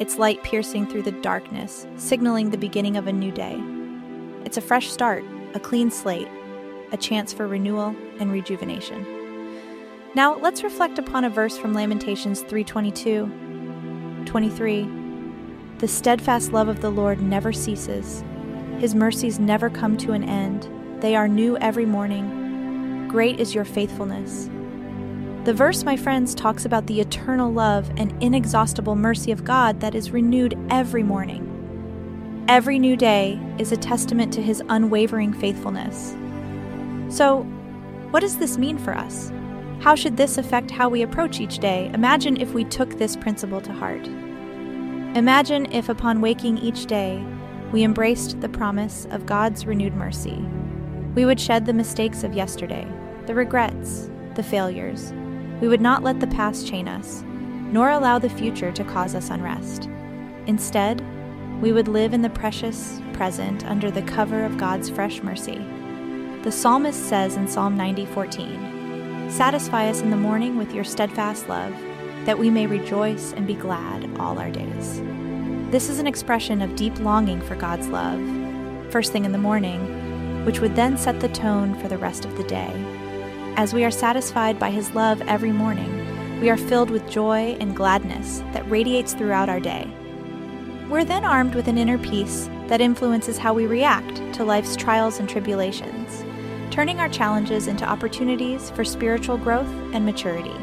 its light piercing through the darkness, signaling the beginning of a new day. It's a fresh start, a clean slate, a chance for renewal and rejuvenation. Now, let's reflect upon a verse from Lamentations 3:22. 23. The steadfast love of the Lord never ceases. His mercies never come to an end. They are new every morning. Great is your faithfulness. The verse, my friends, talks about the eternal love and inexhaustible mercy of God that is renewed every morning. Every new day is a testament to his unwavering faithfulness. So, what does this mean for us? How should this affect how we approach each day? Imagine if we took this principle to heart. Imagine if, upon waking each day, we embraced the promise of God's renewed mercy. We would shed the mistakes of yesterday, the regrets, the failures, we would not let the past chain us, nor allow the future to cause us unrest. Instead, we would live in the precious present under the cover of God's fresh mercy. The psalmist says in Psalm 90:14, "Satisfy us in the morning with your steadfast love, that we may rejoice and be glad all our days." This is an expression of deep longing for God's love, first thing in the morning, which would then set the tone for the rest of the day as we are satisfied by His love every morning, we are filled with joy and gladness that radiates throughout our day. We're then armed with an inner peace that influences how we react to life's trials and tribulations, turning our challenges into opportunities for spiritual growth and maturity.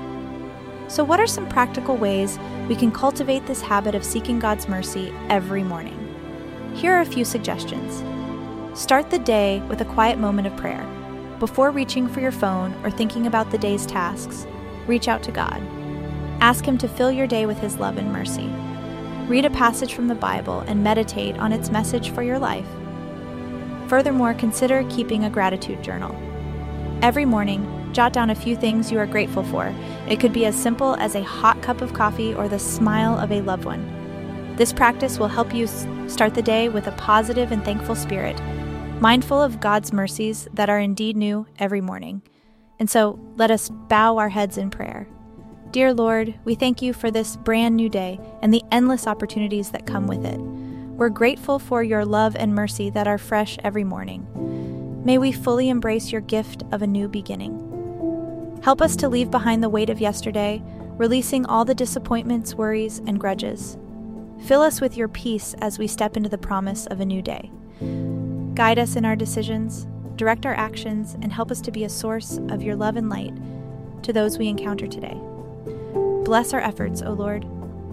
So, what are some practical ways we can cultivate this habit of seeking God's mercy every morning? Here are a few suggestions. Start the day with a quiet moment of prayer. Before reaching for your phone or thinking about the day's tasks, reach out to God. Ask Him to fill your day with His love and mercy. Read a passage from the Bible and meditate on its message for your life. Furthermore, consider keeping a gratitude journal. Every morning, jot down a few things you are grateful for. It could be as simple as a hot cup of coffee or the smile of a loved one. This practice will help you start the day with a positive and thankful spirit mindful of God's mercies that are indeed new every morning. And so let us bow our heads in prayer. Dear Lord, we thank you for this brand new day and the endless opportunities that come with it. We're grateful for your love and mercy that are fresh every morning. May we fully embrace your gift of a new beginning. Help us to leave behind the weight of yesterday, releasing all the disappointments, worries, and grudges. Fill us with your peace as we step into the promise of a new day. Guide us in our decisions, direct our actions, and help us to be a source of your love and light to those we encounter today. Bless our efforts, O Lord.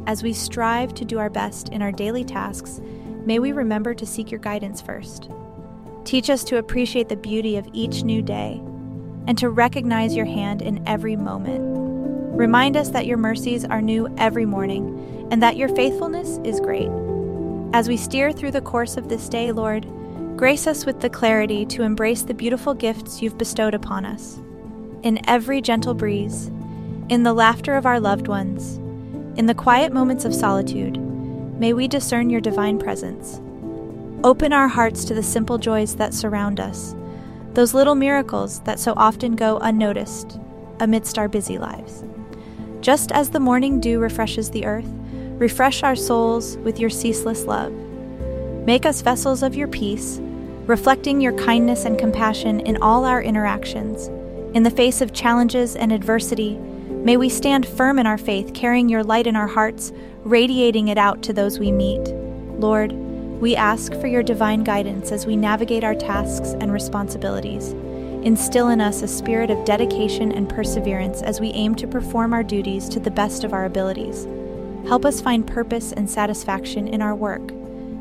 As we strive to do our best in our daily tasks, may we remember to seek your guidance first. Teach us to appreciate the beauty of each new day and to recognize your hand in every moment. Remind us that your mercies are new every morning and that your faithfulness is great. As we steer through the course of this day, Lord, grace us with the clarity to embrace the beautiful gifts you've bestowed upon us. In every gentle breeze, in the laughter of our loved ones, in the quiet moments of solitude, may we discern your divine presence. Open our hearts to the simple joys that surround us, those little miracles that so often go unnoticed amidst our busy lives. Just as the morning dew refreshes the earth, refresh our souls with your ceaseless love. Make us vessels of your peace, reflecting your kindness and compassion in all our interactions. In the face of challenges and adversity, may we stand firm in our faith, carrying your light in our hearts, radiating it out to those we meet. Lord, we ask for your divine guidance as we navigate our tasks and responsibilities. Instill in us a spirit of dedication and perseverance as we aim to perform our duties to the best of our abilities. Help us find purpose and satisfaction in our work,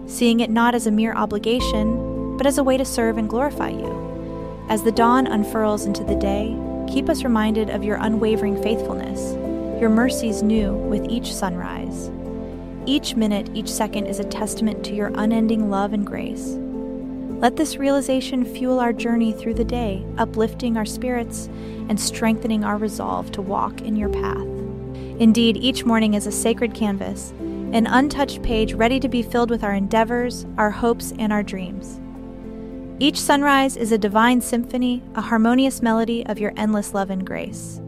seeing it not as a mere obligation, but as a way to serve and glorify you. As the dawn unfurls into the day, keep us reminded of your unwavering faithfulness, your mercies new with each sunrise. Each minute, each second is a testament to your unending love and grace. Let this realization fuel our journey through the day, uplifting our spirits and strengthening our resolve to walk in your path. Indeed, each morning is a sacred canvas, an untouched page ready to be filled with our endeavors, our hopes, and our dreams. Each sunrise is a divine symphony, a harmonious melody of your endless love and grace.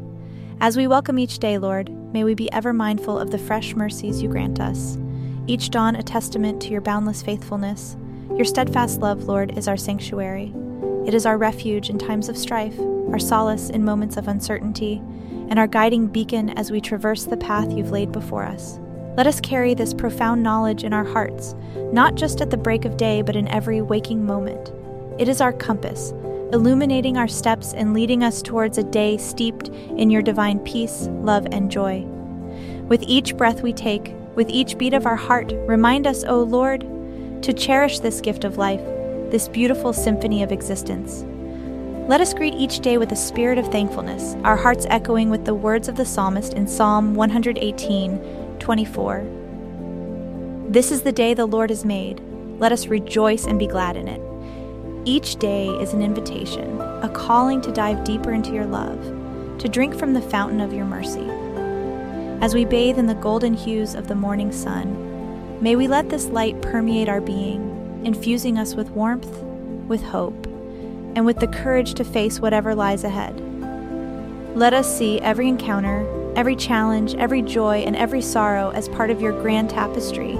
As we welcome each day, Lord, may we be ever mindful of the fresh mercies you grant us, each dawn a testament to your boundless faithfulness your steadfast love, Lord, is our sanctuary. It is our refuge in times of strife, our solace in moments of uncertainty, and our guiding beacon as we traverse the path you've laid before us. Let us carry this profound knowledge in our hearts, not just at the break of day, but in every waking moment. It is our compass, illuminating our steps and leading us towards a day steeped in your divine peace, love, and joy. With each breath we take, with each beat of our heart, remind us, O Lord, to cherish this gift of life, this beautiful symphony of existence. Let us greet each day with a spirit of thankfulness, our hearts echoing with the words of the psalmist in Psalm 118 24. This is the day the Lord has made. Let us rejoice and be glad in it. Each day is an invitation, a calling to dive deeper into your love, to drink from the fountain of your mercy. As we bathe in the golden hues of the morning sun, May we let this light permeate our being, infusing us with warmth, with hope, and with the courage to face whatever lies ahead. Let us see every encounter, every challenge, every joy, and every sorrow as part of your grand tapestry,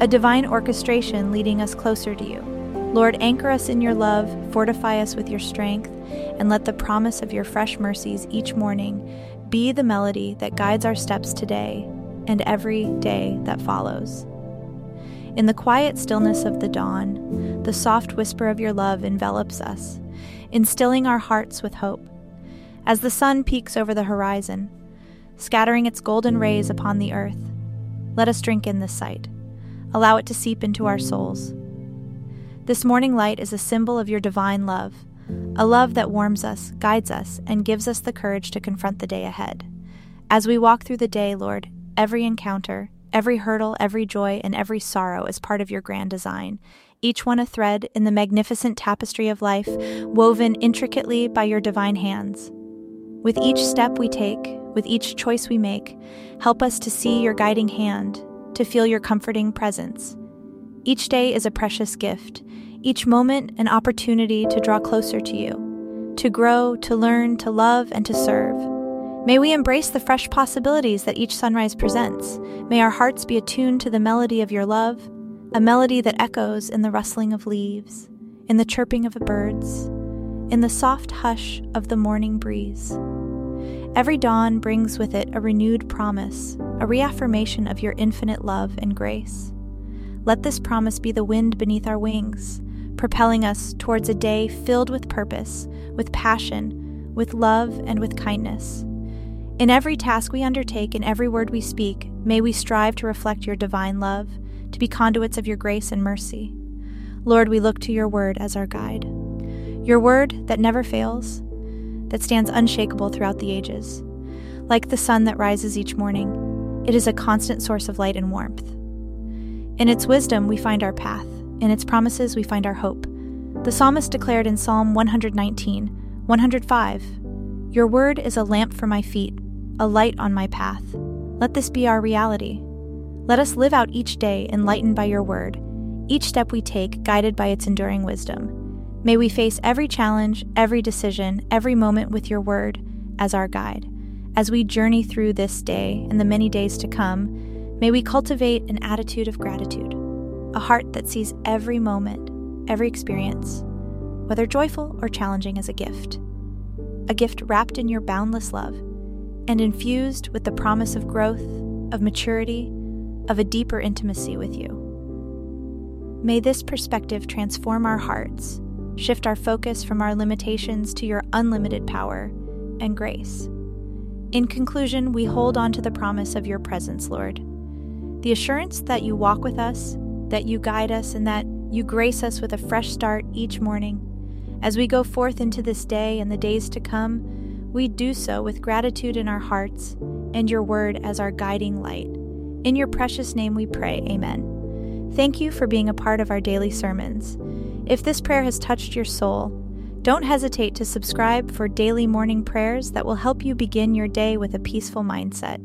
a divine orchestration leading us closer to you. Lord, anchor us in your love, fortify us with your strength, and let the promise of your fresh mercies each morning be the melody that guides our steps today and every day that follows. In the quiet stillness of the dawn, the soft whisper of your love envelops us, instilling our hearts with hope. As the sun peeks over the horizon, scattering its golden rays upon the earth, let us drink in this sight. Allow it to seep into our souls. This morning light is a symbol of your divine love, a love that warms us, guides us, and gives us the courage to confront the day ahead. As we walk through the day, Lord, every encounter, Every hurdle, every joy, and every sorrow is part of your grand design, each one a thread in the magnificent tapestry of life, woven intricately by your divine hands. With each step we take, with each choice we make, help us to see your guiding hand, to feel your comforting presence. Each day is a precious gift, each moment an opportunity to draw closer to you, to grow, to learn, to love, and to serve. May we embrace the fresh possibilities that each sunrise presents. May our hearts be attuned to the melody of your love, a melody that echoes in the rustling of leaves, in the chirping of the birds, in the soft hush of the morning breeze. Every dawn brings with it a renewed promise, a reaffirmation of your infinite love and grace. Let this promise be the wind beneath our wings, propelling us towards a day filled with purpose, with passion, with love, and with kindness. In every task we undertake in every word we speak, may we strive to reflect your divine love, to be conduits of your grace and mercy. Lord, we look to your word as our guide. Your word that never fails, that stands unshakable throughout the ages. Like the sun that rises each morning, it is a constant source of light and warmth. In its wisdom, we find our path. In its promises, we find our hope. The psalmist declared in Psalm 119, 105, Your word is a lamp for my feet, a light on my path. Let this be our reality. Let us live out each day enlightened by your word, each step we take guided by its enduring wisdom. May we face every challenge, every decision, every moment with your word as our guide. As we journey through this day and the many days to come, may we cultivate an attitude of gratitude, a heart that sees every moment, every experience, whether joyful or challenging, as a gift. A gift wrapped in your boundless love and infused with the promise of growth, of maturity, of a deeper intimacy with you. May this perspective transform our hearts, shift our focus from our limitations to your unlimited power and grace. In conclusion, we hold on to the promise of your presence, Lord. The assurance that you walk with us, that you guide us, and that you grace us with a fresh start each morning. As we go forth into this day and the days to come, we do so with gratitude in our hearts and your word as our guiding light. In your precious name we pray, Amen. Thank you for being a part of our daily sermons. If this prayer has touched your soul, don't hesitate to subscribe for daily morning prayers that will help you begin your day with a peaceful mindset.